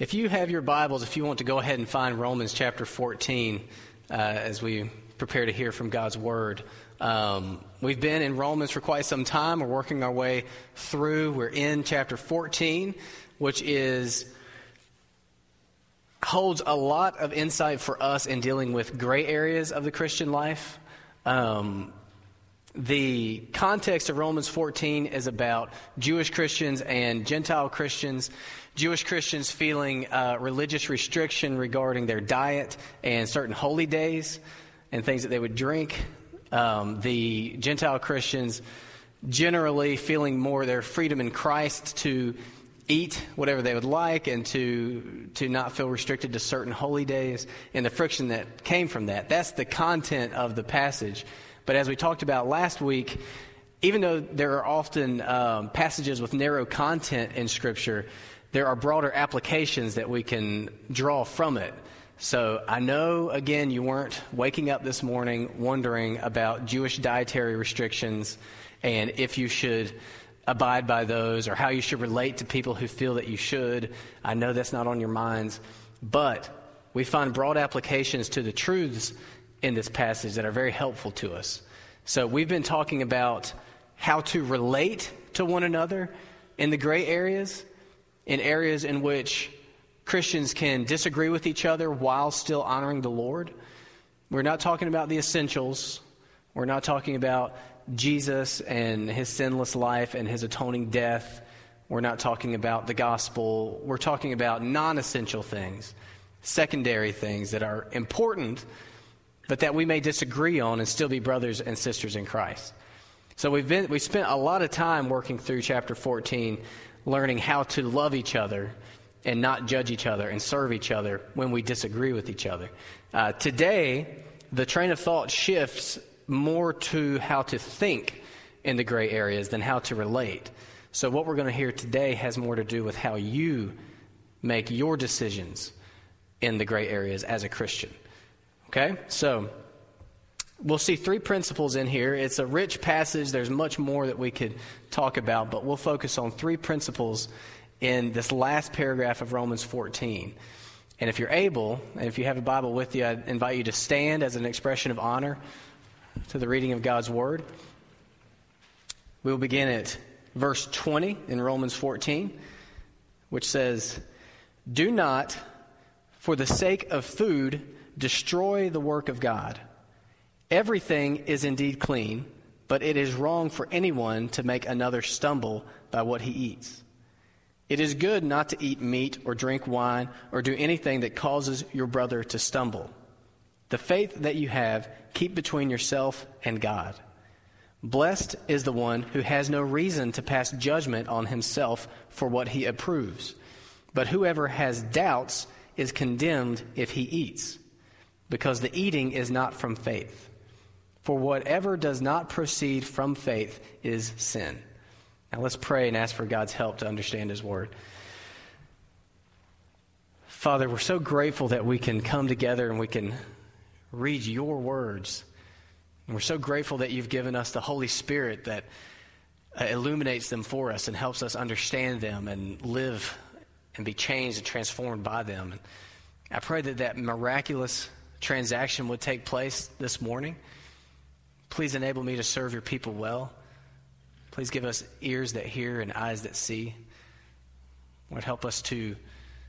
If you have your Bibles, if you want to go ahead and find Romans chapter 14 uh, as we prepare to hear from God's Word. Um, we've been in Romans for quite some time. We're working our way through. We're in chapter 14, which is holds a lot of insight for us in dealing with gray areas of the Christian life. Um, the context of Romans 14 is about Jewish Christians and Gentile Christians. Jewish Christians feeling uh, religious restriction regarding their diet and certain holy days and things that they would drink. Um, the Gentile Christians generally feeling more their freedom in Christ to eat whatever they would like and to to not feel restricted to certain holy days and the friction that came from that. That's the content of the passage. But as we talked about last week, even though there are often um, passages with narrow content in Scripture, there are broader applications that we can draw from it. So I know, again, you weren't waking up this morning wondering about Jewish dietary restrictions and if you should abide by those or how you should relate to people who feel that you should. I know that's not on your minds. But we find broad applications to the truths in this passage that are very helpful to us. So we've been talking about how to relate to one another in the gray areas, in areas in which Christians can disagree with each other while still honoring the Lord. We're not talking about the essentials. We're not talking about Jesus and his sinless life and his atoning death. We're not talking about the gospel. We're talking about non essential things, secondary things that are important, but that we may disagree on and still be brothers and sisters in Christ. So we've, been, we've spent a lot of time working through chapter 14, learning how to love each other and not judge each other and serve each other when we disagree with each other. Uh, today, the train of thought shifts more to how to think in the gray areas than how to relate. So, what we're going to hear today has more to do with how you make your decisions in the gray areas as a Christian. Okay? So, we'll see three principles in here. It's a rich passage. There's much more that we could talk about, but we'll focus on three principles in this last paragraph of Romans 14. And if you're able, and if you have a Bible with you, I invite you to stand as an expression of honor to the reading of God's Word. We will begin at verse 20 in Romans 14, which says, Do not, for the sake of food, destroy the work of God. Everything is indeed clean, but it is wrong for anyone to make another stumble by what he eats. It is good not to eat meat or drink wine or do anything that causes your brother to stumble. The faith that you have, keep between yourself and God. Blessed is the one who has no reason to pass judgment on himself for what he approves. But whoever has doubts is condemned if he eats, because the eating is not from faith. For whatever does not proceed from faith is sin. Now let's pray and ask for God's help to understand His Word. Father, we're so grateful that we can come together and we can read your words. And we're so grateful that you've given us the Holy Spirit that uh, illuminates them for us and helps us understand them and live and be changed and transformed by them. And I pray that that miraculous transaction would take place this morning. Please enable me to serve your people well. Please give us ears that hear and eyes that see. Lord, help us to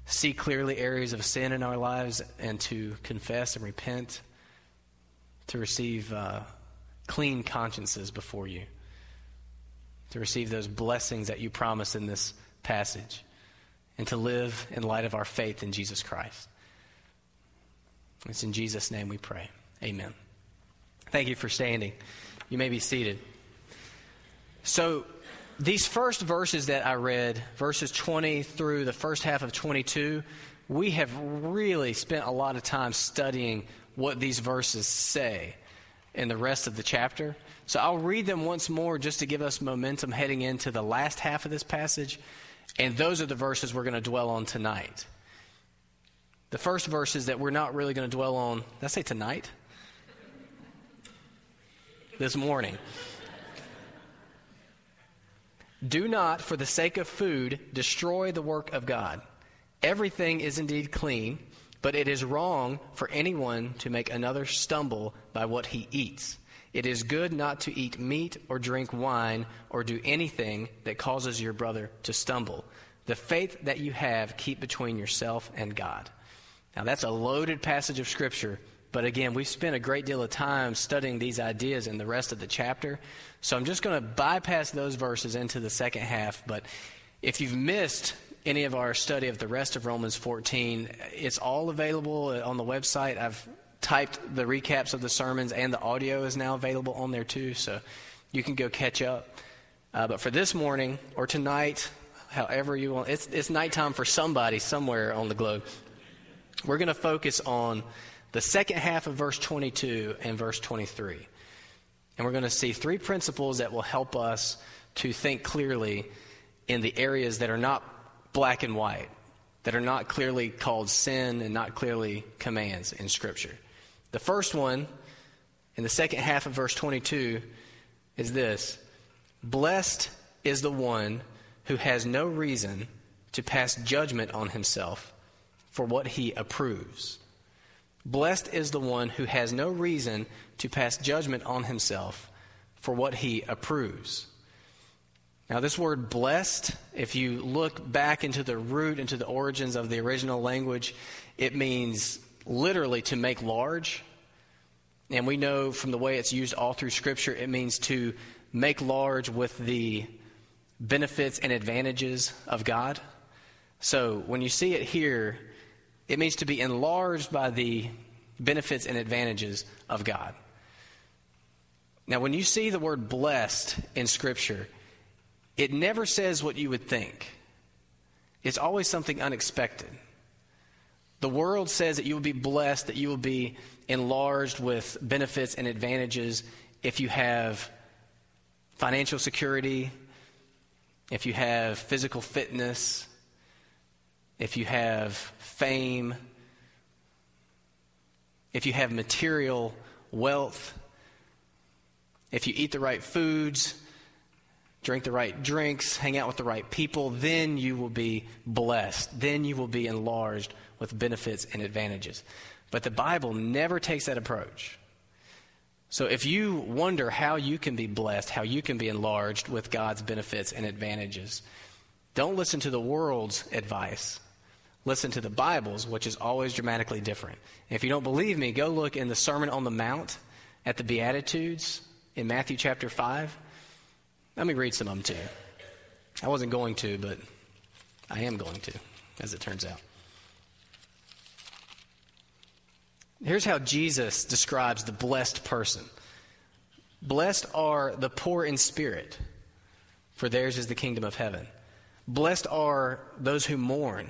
see clearly areas of sin in our lives and to confess and repent to receive uh, clean consciences before you, to receive those blessings that you promise in this passage, and to live in light of our faith in Jesus Christ. It's in Jesus' name we pray. Amen. Thank you for standing. You may be seated. So, these first verses that I read, verses 20 through the first half of 22, we have really spent a lot of time studying what these verses say in the rest of the chapter. So I'll read them once more just to give us momentum heading into the last half of this passage. And those are the verses we're going to dwell on tonight. The first verses that we're not really going to dwell on, did I say tonight? This morning. Do not, for the sake of food, destroy the work of God. Everything is indeed clean, but it is wrong for anyone to make another stumble by what he eats. It is good not to eat meat or drink wine or do anything that causes your brother to stumble. The faith that you have, keep between yourself and God. Now, that's a loaded passage of Scripture, but again, we've spent a great deal of time studying these ideas in the rest of the chapter. So I'm just going to bypass those verses into the second half. But if you've missed any of our study of the rest of Romans 14, it's all available on the website. I've typed the recaps of the sermons, and the audio is now available on there too, so you can go catch up. Uh, but for this morning or tonight, however you want, it's, it's nighttime for somebody somewhere on the globe. We're going to focus on the second half of verse 22 and verse 23. And we're going to see three principles that will help us to think clearly in the areas that are not black and white, that are not clearly called sin and not clearly commands in Scripture. The first one, in the second half of verse 22, is this Blessed is the one who has no reason to pass judgment on himself for what he approves. Blessed is the one who has no reason to pass judgment on himself for what he approves. Now, this word blessed, if you look back into the root, into the origins of the original language, it means literally to make large. And we know from the way it's used all through Scripture, it means to make large with the benefits and advantages of God. So when you see it here, it means to be enlarged by the benefits and advantages of God. Now, when you see the word blessed in Scripture, it never says what you would think. It's always something unexpected. The world says that you will be blessed, that you will be enlarged with benefits and advantages if you have financial security, if you have physical fitness, if you have fame, if you have material wealth, if you eat the right foods, drink the right drinks, hang out with the right people, then you will be blessed. Then you will be enlarged with benefits and advantages. But the Bible never takes that approach. So if you wonder how you can be blessed, how you can be enlarged with God's benefits and advantages, don't listen to the world's advice. Listen to the Bible's, which is always dramatically different. If you don't believe me, go look in the Sermon on the Mount at the Beatitudes in Matthew chapter 5. Let me read some of them to you. I wasn't going to, but I am going to, as it turns out. Here's how Jesus describes the blessed person Blessed are the poor in spirit, for theirs is the kingdom of heaven. Blessed are those who mourn,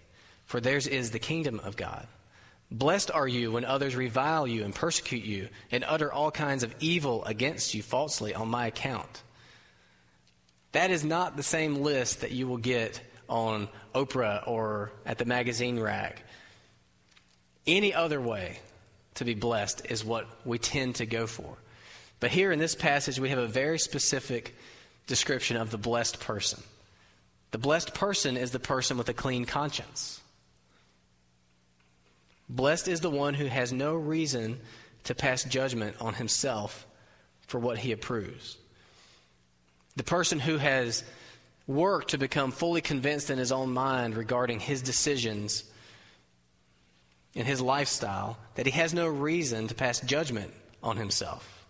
for theirs is the kingdom of God. Blessed are you when others revile you and persecute you and utter all kinds of evil against you falsely on my account. That is not the same list that you will get on Oprah or at the magazine rack. Any other way, to be blessed is what we tend to go for. But here in this passage, we have a very specific description of the blessed person. The blessed person is the person with a clean conscience. Blessed is the one who has no reason to pass judgment on himself for what he approves. The person who has worked to become fully convinced in his own mind regarding his decisions and his lifestyle that he has no reason to pass judgment on himself.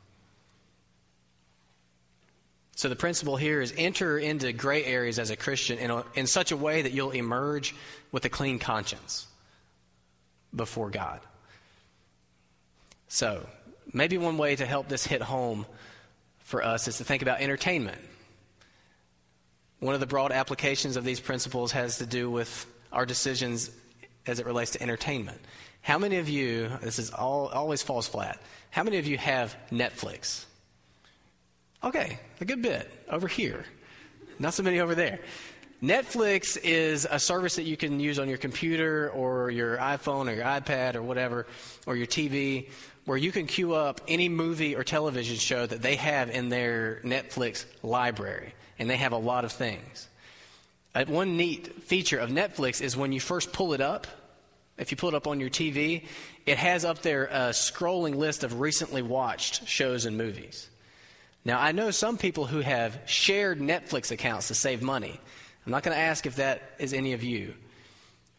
So the principle here is enter into gray areas as a Christian in, a, in such a way that you'll emerge with a clean conscience before God. So, maybe one way to help this hit home for us is to think about entertainment. One of the broad applications of these principles has to do with our decisions as it relates to entertainment. How many of you, this is all, always falls flat, how many of you have Netflix? Okay, a good bit over here. Not so many over there. Netflix is a service that you can use on your computer or your iPhone or your iPad or whatever, or your TV, where you can queue up any movie or television show that they have in their Netflix library. And they have a lot of things. Uh, one neat feature of Netflix is when you first pull it up, if you pull it up on your TV, it has up there a scrolling list of recently watched shows and movies. Now, I know some people who have shared Netflix accounts to save money. I'm not going to ask if that is any of you,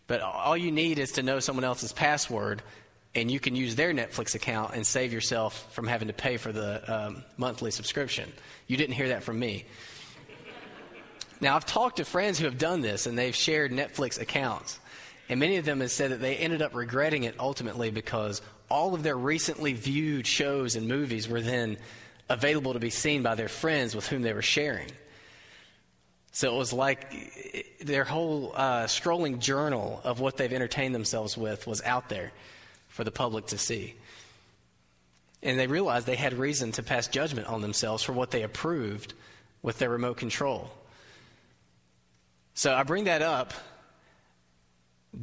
but all you need is to know someone else's password, and you can use their Netflix account and save yourself from having to pay for the um, monthly subscription. You didn't hear that from me. Now, I've talked to friends who have done this, and they've shared Netflix accounts. And many of them have said that they ended up regretting it ultimately because all of their recently viewed shows and movies were then available to be seen by their friends with whom they were sharing. So it was like their whole uh, scrolling journal of what they've entertained themselves with was out there for the public to see. And they realized they had reason to pass judgment on themselves for what they approved with their remote control. So I bring that up.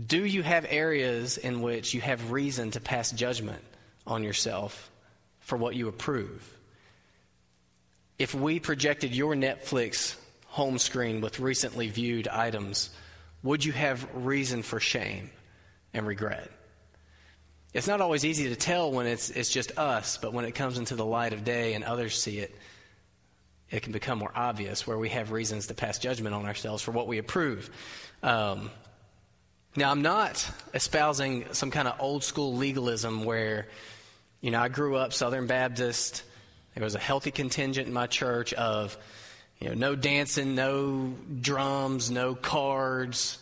Do you have areas in which you have reason to pass judgment on yourself for what you approve? if we projected your Netflix home screen with recently viewed items, would you have reason for shame and regret? It's not always easy to tell when it's, it's just us, but when it comes into the light of day and others see it, it can become more obvious where we have reasons to pass judgment on ourselves for what we approve. Um, now, I'm not espousing some kind of old school legalism where, you know, I grew up Southern Baptist. There was a healthy contingent in my church of, you know, no dancing, no drums, no cards,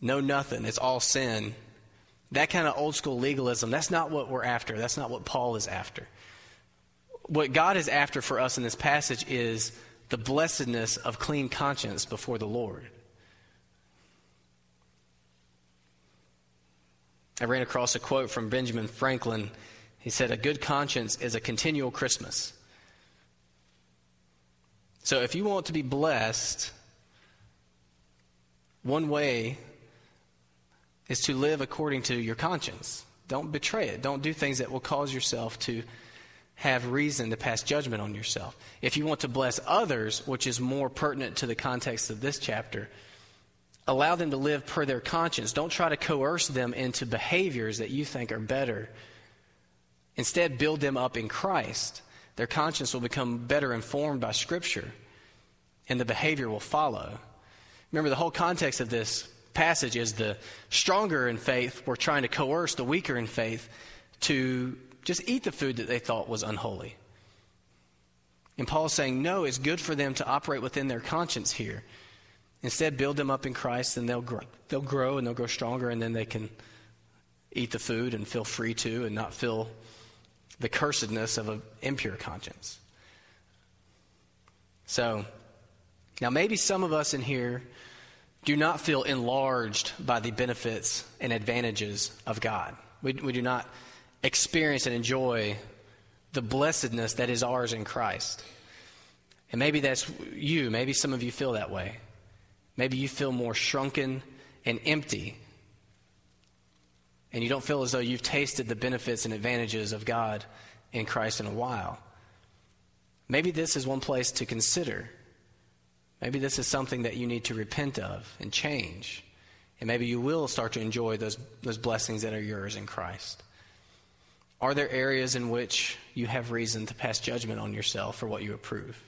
no nothing. It's all sin. That kind of old school legalism, that's not what we're after. That's not what Paul is after. What God is after for us in this passage is the blessedness of clean conscience before the Lord. I ran across a quote from Benjamin Franklin he said, A good conscience is a continual Christmas. So if you want to be blessed, one way is to live according to your conscience. Don't betray it. Don't do things that will cause yourself to have reason to pass judgment on yourself. If you want to bless others, which is more pertinent to the context of this chapter, allow them to live per their conscience. Don't try to coerce them into behaviors that you think are better Instead, build them up in Christ. Their conscience will become better informed by Scripture, and the behavior will follow. Remember, the whole context of this passage is the stronger in faith were trying to coerce the weaker in faith to just eat the food that they thought was unholy. And Paul's saying, no, it's good for them to operate within their conscience here. Instead, build them up in Christ, and they'll grow, they'll grow and they'll grow stronger, and then they can eat the food and feel free to and not feel the cursedness of an impure conscience. So, now maybe some of us in here do not feel enlarged by the benefits and advantages of God. We, we do not experience and enjoy the blessedness that is ours in Christ. And maybe that's you. Maybe some of you feel that way. Maybe you feel more shrunken and empty and you don't feel as though you've tasted the benefits and advantages of God in Christ in a while, maybe this is one place to consider. Maybe this is something that you need to repent of and change. And maybe you will start to enjoy those, those blessings that are yours in Christ. Are there areas in which you have reason to pass judgment on yourself for what you approve?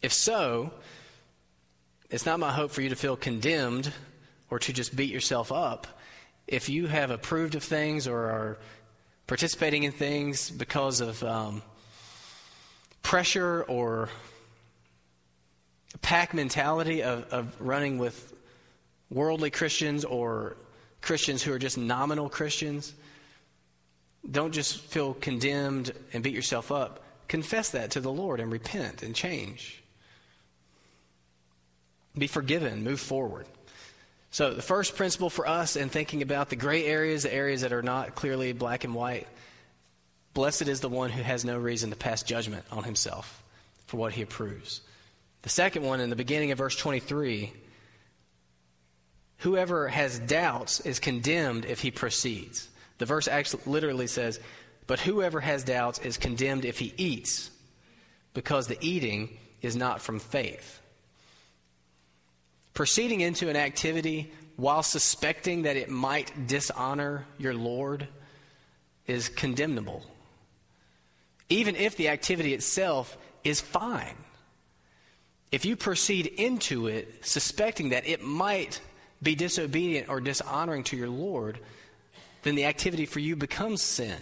If so, it's not my hope for you to feel condemned or to just beat yourself up. If you have approved of things or are participating in things because of um, pressure or pack mentality of, of running with worldly Christians or Christians who are just nominal Christians, don't just feel condemned and beat yourself up. Confess that to the Lord and repent and change. Be forgiven, move forward. So, the first principle for us in thinking about the gray areas, the areas that are not clearly black and white, blessed is the one who has no reason to pass judgment on himself for what he approves. The second one, in the beginning of verse 23, whoever has doubts is condemned if he proceeds. The verse actually literally says, but whoever has doubts is condemned if he eats, because the eating is not from faith. Proceeding into an activity while suspecting that it might dishonor your Lord is condemnable, even if the activity itself is fine. If you proceed into it suspecting that it might be disobedient or dishonoring to your Lord, then the activity for you becomes sin.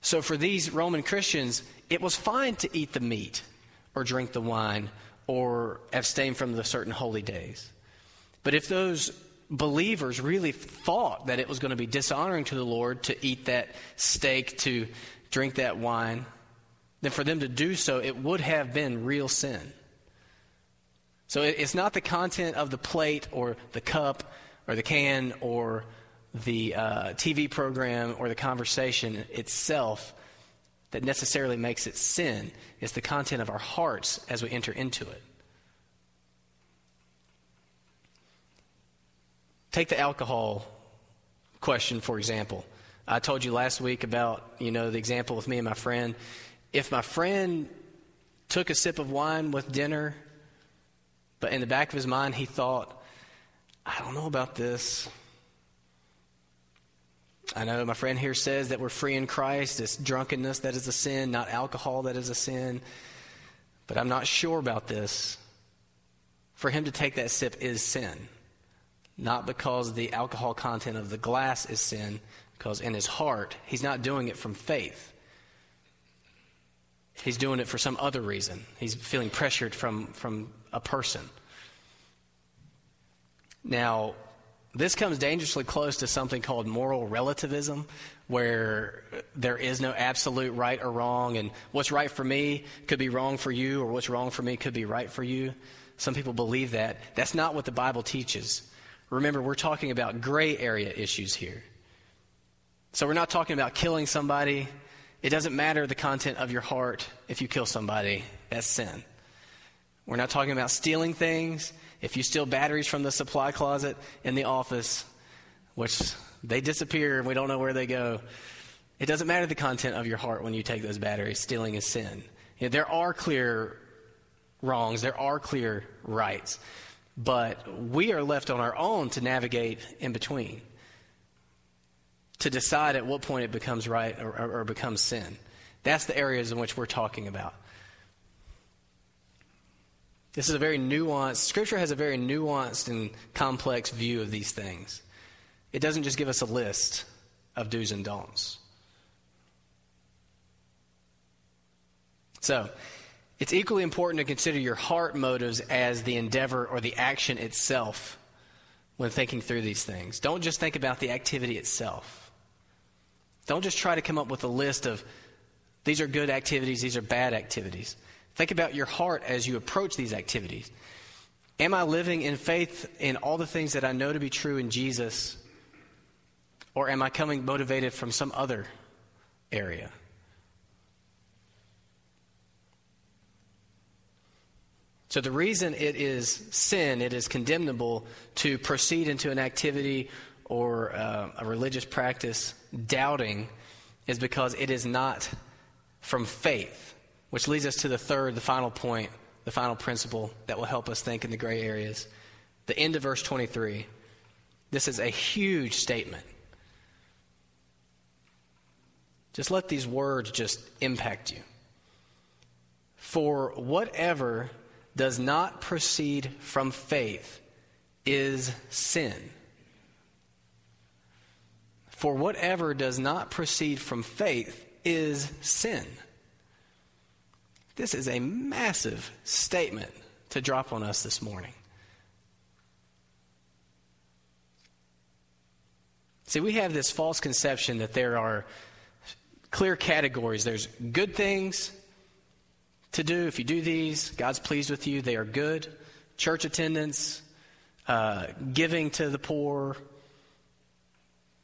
So for these Roman Christians, it was fine to eat the meat or drink the wine or abstain from the certain holy days. But if those believers really thought that it was going to be dishonoring to the Lord to eat that steak, to drink that wine, then for them to do so, it would have been real sin. So it's not the content of the plate or the cup or the can or the uh, TV program or the conversation itself that necessarily makes it sin. It's the content of our hearts as we enter into it. Take the alcohol question, for example. I told you last week about, you know, the example with me and my friend. If my friend took a sip of wine with dinner, but in the back of his mind he thought, I don't know about this. I know my friend here says that we're free in Christ. It's drunkenness that is a sin, not alcohol that is a sin. But I'm not sure about this. For him to take that sip is sin. Not because the alcohol content of the glass is sin, because in his heart, he's not doing it from faith. He's doing it for some other reason. He's feeling pressured from, from a person. Now, this comes dangerously close to something called moral relativism, where there is no absolute right or wrong, and what's right for me could be wrong for you, or what's wrong for me could be right for you. Some people believe that. That's not what the Bible teaches. Remember, we're talking about gray area issues here. So we're not talking about killing somebody. It doesn't matter the content of your heart if you kill somebody. That's sin. We're not talking about stealing things. If you steal batteries from the supply closet in the office, which they disappear and we don't know where they go, it doesn't matter the content of your heart when you take those batteries. Stealing is sin. You know, there are clear wrongs, there are clear rights, but we are left on our own to navigate in between, to decide at what point it becomes right or, or, or becomes sin. That's the areas in which we're talking about. This is a very nuanced, Scripture has a very nuanced and complex view of these things. It doesn't just give us a list of do's and don'ts. So, it's equally important to consider your heart motives as the endeavor or the action itself when thinking through these things. Don't just think about the activity itself. Don't just try to come up with a list of these are good activities, these are bad activities. Think about your heart as you approach these activities. Am I living in faith in all the things that I know to be true in Jesus? Or am I coming motivated from some other area? So, the reason it is sin, it is condemnable to proceed into an activity or uh, a religious practice doubting, is because it is not from faith. Which leads us to the third, the final point, the final principle that will help us think in the gray areas. The end of verse 23. This is a huge statement. Just let these words just impact you. For whatever does not proceed from faith is sin. For whatever does not proceed from faith is sin. This is a massive statement to drop on us this morning. See, we have this false conception that there are clear categories. There's good things to do. If you do these, God's pleased with you. They are good. Church attendance, uh, giving to the poor,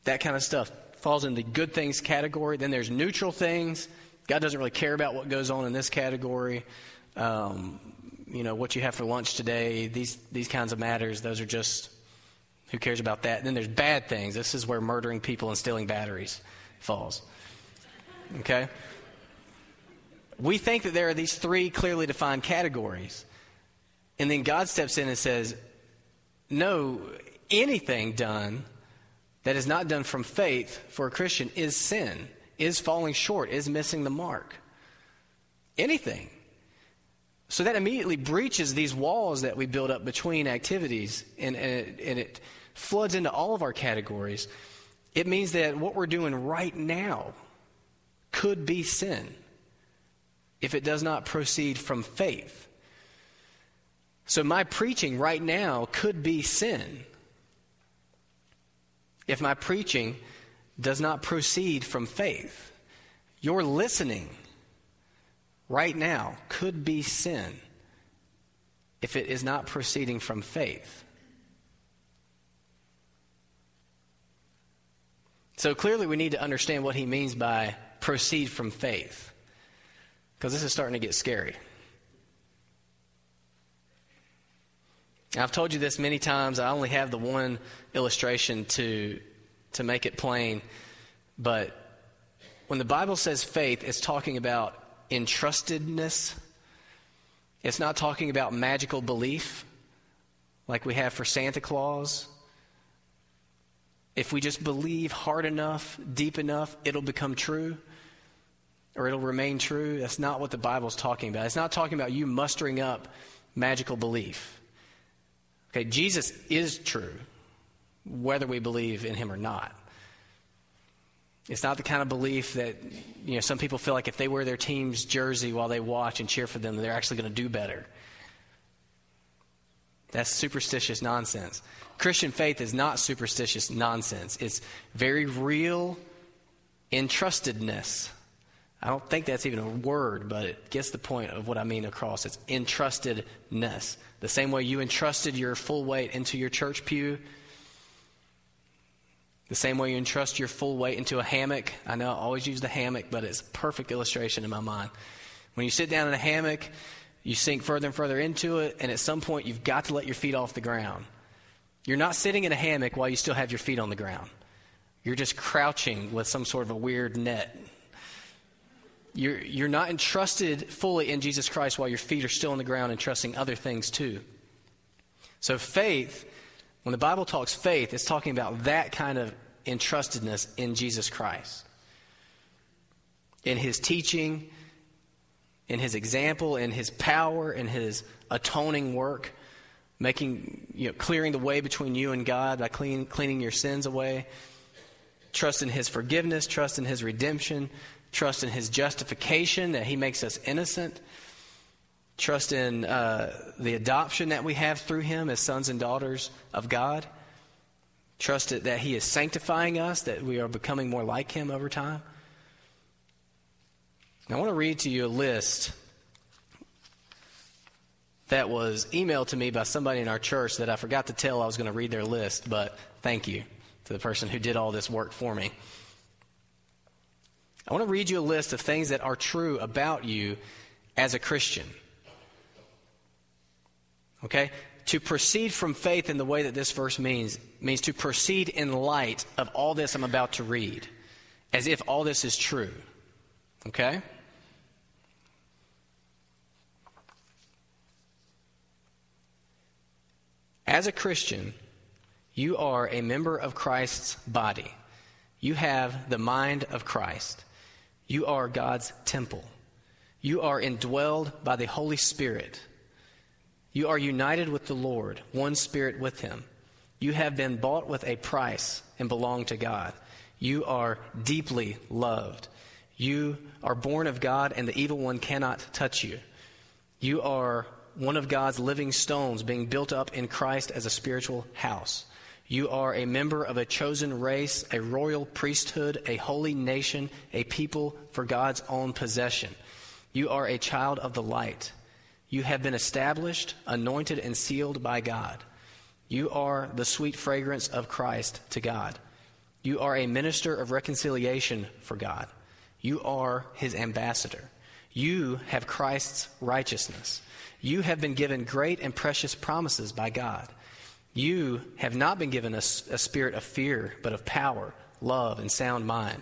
that kind of stuff falls in the good things category. Then there's neutral things. God doesn't really care about what goes on in this category. Um, you know, what you have for lunch today, these, these kinds of matters, those are just, who cares about that? And then there's bad things. This is where murdering people and stealing batteries falls. Okay? We think that there are these three clearly defined categories. And then God steps in and says, no, anything done that is not done from faith for a Christian is sin, is falling short, is missing the mark. Anything. So that immediately breaches these walls that we build up between activities, and, and, it, and it floods into all of our categories. It means that what we're doing right now could be sin if it does not proceed from faith. So my preaching right now could be sin if my preaching does not proceed from faith. Your listening right now could be sin if it is not proceeding from faith. So clearly, we need to understand what he means by proceed from faith, because this is starting to get scary. I've told you this many times. I only have the one illustration to, to make it plain. But when the Bible says faith, it's talking about entrustedness. It's not talking about magical belief like we have for Santa Claus. If we just believe hard enough, deep enough, it'll become true or it'll remain true. That's not what the Bible's talking about. It's not talking about you mustering up magical belief. Okay, Jesus is true, whether we believe in him or not. It's not the kind of belief that you know some people feel like if they wear their team's jersey while they watch and cheer for them, they're actually going to do better. That's superstitious nonsense. Christian faith is not superstitious nonsense. It's very real entrustedness. I don't think that's even a word, but it gets the point of what I mean across. It's entrustedness. The same way you entrusted your full weight into your church pew, the same way you entrust your full weight into a hammock. I know I always use the hammock, but it's a perfect illustration in my mind. When you sit down in a hammock, you sink further and further into it, and at some point, you've got to let your feet off the ground. You're not sitting in a hammock while you still have your feet on the ground. You're just crouching with some sort of a weird net you're, you're not entrusted fully in Jesus Christ while your feet are still on the ground and trusting other things too. So, faith, when the Bible talks faith, it's talking about that kind of entrustedness in Jesus Christ. In his teaching, in his example, in his power, in his atoning work, making, you know, clearing the way between you and God by clean, cleaning your sins away. Trust in his forgiveness, trust in his redemption, trust in his justification, that he makes us innocent, trust in uh, the adoption that we have through him as sons and daughters of God, trust that he is sanctifying us, that we are becoming more like him over time. I want to read to you a list that was emailed to me by somebody in our church that I forgot to tell I was going to read their list, but thank you to the person who did all this work for me. I want to read you a list of things that are true about you as a Christian. Okay? To proceed from faith in the way that this verse means, means to proceed in light of all this I'm about to read, as if all this is true. Okay? As a Christian, you are a member of Christ's body. You have the mind of Christ. You are God's temple. You are indwelled by the Holy Spirit. You are united with the Lord, one spirit with Him. You have been bought with a price and belong to God. You are deeply loved. You are born of God, and the evil one cannot touch you. You are one of God's living stones being built up in Christ as a spiritual house. You are a member of a chosen race, a royal priesthood, a holy nation, a people for God's own possession. You are a child of the light. You have been established, anointed, and sealed by God. You are the sweet fragrance of Christ to God. You are a minister of reconciliation for God. You are his ambassador. You have Christ's righteousness. You have been given great and precious promises by God. You have not been given a, a, spirit of fear, but of power, love, and sound mind.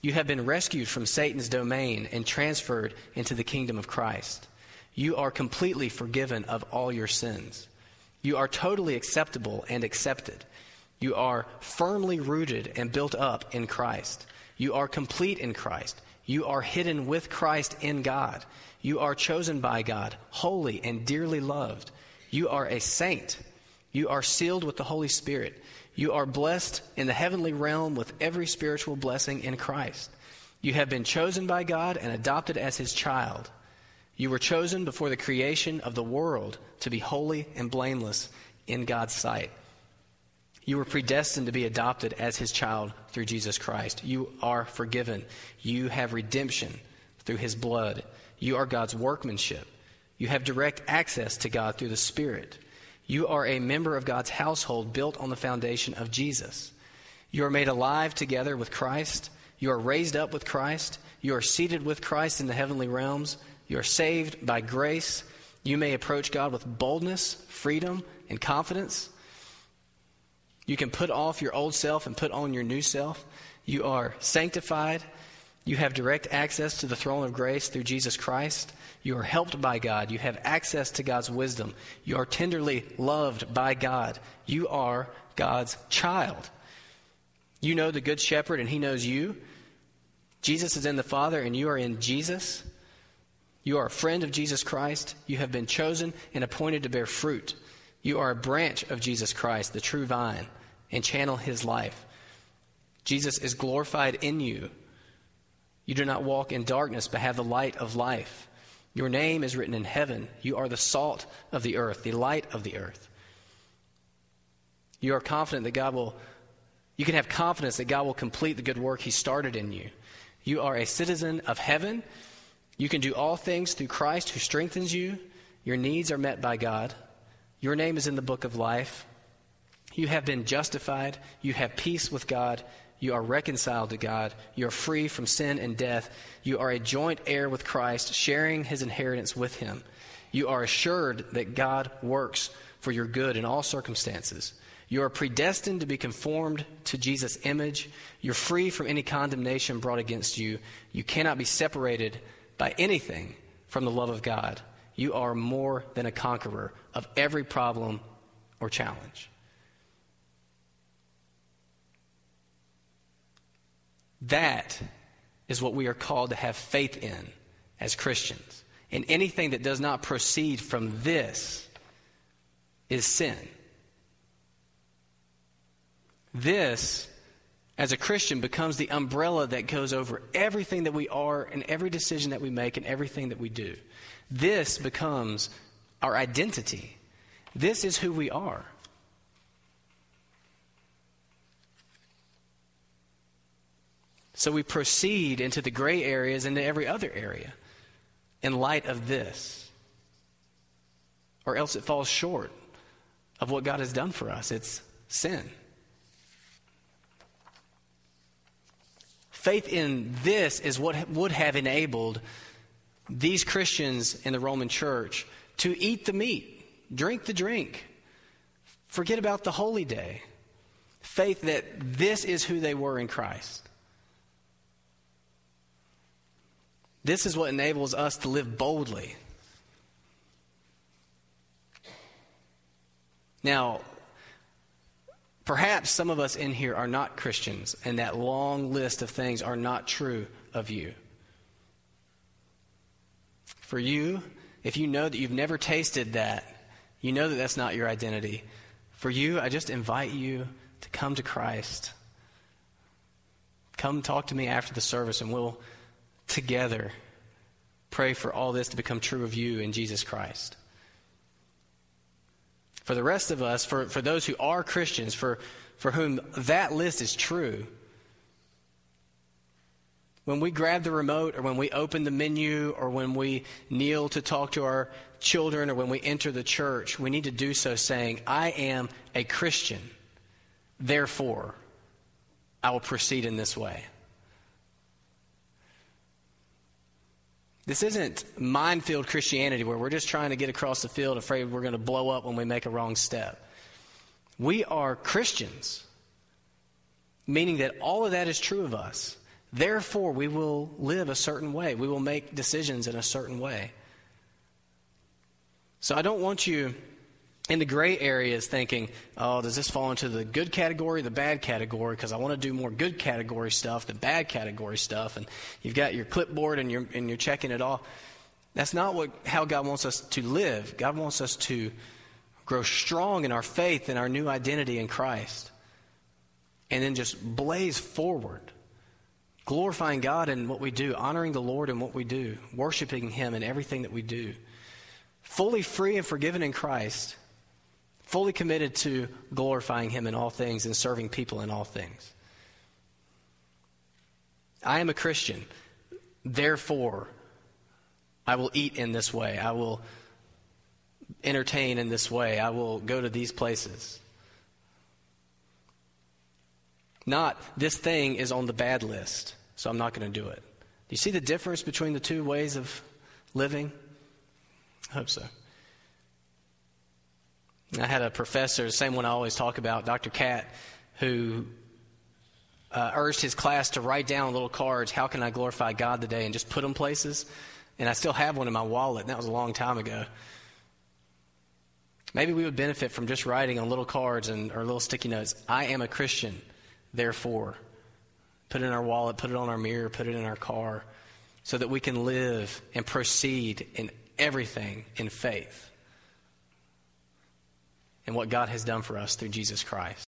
You have been rescued from Satan's domain and transferred into the kingdom of Christ. You are completely forgiven of all your sins. You are totally acceptable and accepted. You are firmly rooted and built up in Christ. You are complete in Christ. You are hidden with Christ in God. You are chosen by God, holy and dearly loved. You are a saint. You are sealed with the Holy Spirit. You are blessed in the heavenly realm with every spiritual blessing in Christ. You have been chosen by God and adopted as his child. You were chosen before the creation of the world to be holy and blameless in God's sight. You were predestined to be adopted as his child through Jesus Christ. You are forgiven. You have redemption through his blood. You are God's workmanship. You have direct access to God through the Spirit. You are a member of God's household built on the foundation of Jesus. You are made alive together with Christ. You are raised up with Christ. You are seated with Christ in the heavenly realms. You are saved by grace. You may approach God with boldness, freedom, and confidence. You can put off your old self and put on your new self. You are sanctified. You have direct access to the throne of grace through Jesus Christ. You are helped by God. You have access to God's wisdom. You are tenderly loved by God. You are God's child. You know the Good Shepherd, and He knows you. Jesus is in the Father, and you are in Jesus. You are a friend of Jesus Christ. You have been chosen and appointed to bear fruit. You are a branch of Jesus Christ, the true vine, and channel his life. Jesus is glorified in you. You do not walk in darkness, but have the light of life. Your name is written in heaven. You are the salt of the earth, the light of the earth. You are confident that God will, you can have confidence that God will complete the good work He started in you. You are a citizen of heaven. You can do all things through Christ who strengthens you. Your needs are met by God. Your name is in the book of life. You have been justified. You have peace with God. You are reconciled to God. You are free from sin and death. You are a joint heir with Christ, sharing his inheritance with him. You are assured that God works for your good in all circumstances. You are predestined to be conformed to Jesus' image. You're free from any condemnation brought against you. You cannot be separated by anything from the love of God you are more than a conqueror of every problem or challenge. That is what we are called to have faith in as Christians. And anything that does not proceed from this is sin. This, as a Christian, becomes the umbrella that goes over everything that we are and every decision that we make and everything that we do. This becomes our identity. This is who we are. So we proceed into the gray areas, into every other area in light of this. Or else it falls short of what God has done for us. It's sin. Faith in this is what would have enabled these Christians in the Roman church to eat the meat, drink the drink, forget about the holy day. Faith that this is who they were in Christ. This is what enables us to live boldly. Now, perhaps some of us in here are not Christians, and that long list of things are not true of you. For you, if you know that you've never tasted that, you know that that's not your identity. For you, I just invite you to come to Christ. Come talk to me after the service, and we'll together pray for all this to become true of you in Jesus Christ. For the rest of us, for, for those who are Christians, for, for whom that list is true, when we grab the remote or when we open the menu or when we kneel to talk to our children or when we enter the church, we need to do so saying, I am a Christian. Therefore, I will proceed in this way. This isn't minefield Christianity where we're just trying to get across the field afraid we're going to blow up when we make a wrong step. We are Christians, meaning that all of that is true of us. Therefore, we will live a certain way. We will make decisions in a certain way. So I don't want you in the gray areas thinking, oh, does this fall into the good category, the bad category? Because I want to do more good category stuff than bad category stuff. And you've got your clipboard and you're, and you're checking it all. That's not what, how God wants us to live. God wants us to grow strong in our faith and our new identity in Christ. And then just blaze forward, glorifying God in what we do, honoring the Lord in what we do, worshiping Him in everything that we do. Fully free and forgiven in Christ fully committed to glorifying Him in all things and serving people in all things. I am a Christian. Therefore, I will eat in this way. I will entertain in this way. I will go to these places. Not, this thing is on the bad list, so I'm not going to do it. Do you see the difference between the two ways of living? I hope so. I had a professor, the same one I always talk about, Dr. Cat, who uh, urged his class to write down little cards, How can I glorify God today? and just put them places. And I still have one in my wallet, and that was a long time ago. Maybe we would benefit from just writing on little cards and or little sticky notes, I am a Christian, therefore. Put it in our wallet, put it on our mirror, put it in our car, so that we can live and proceed in everything in faith and what God has done for us through Jesus Christ.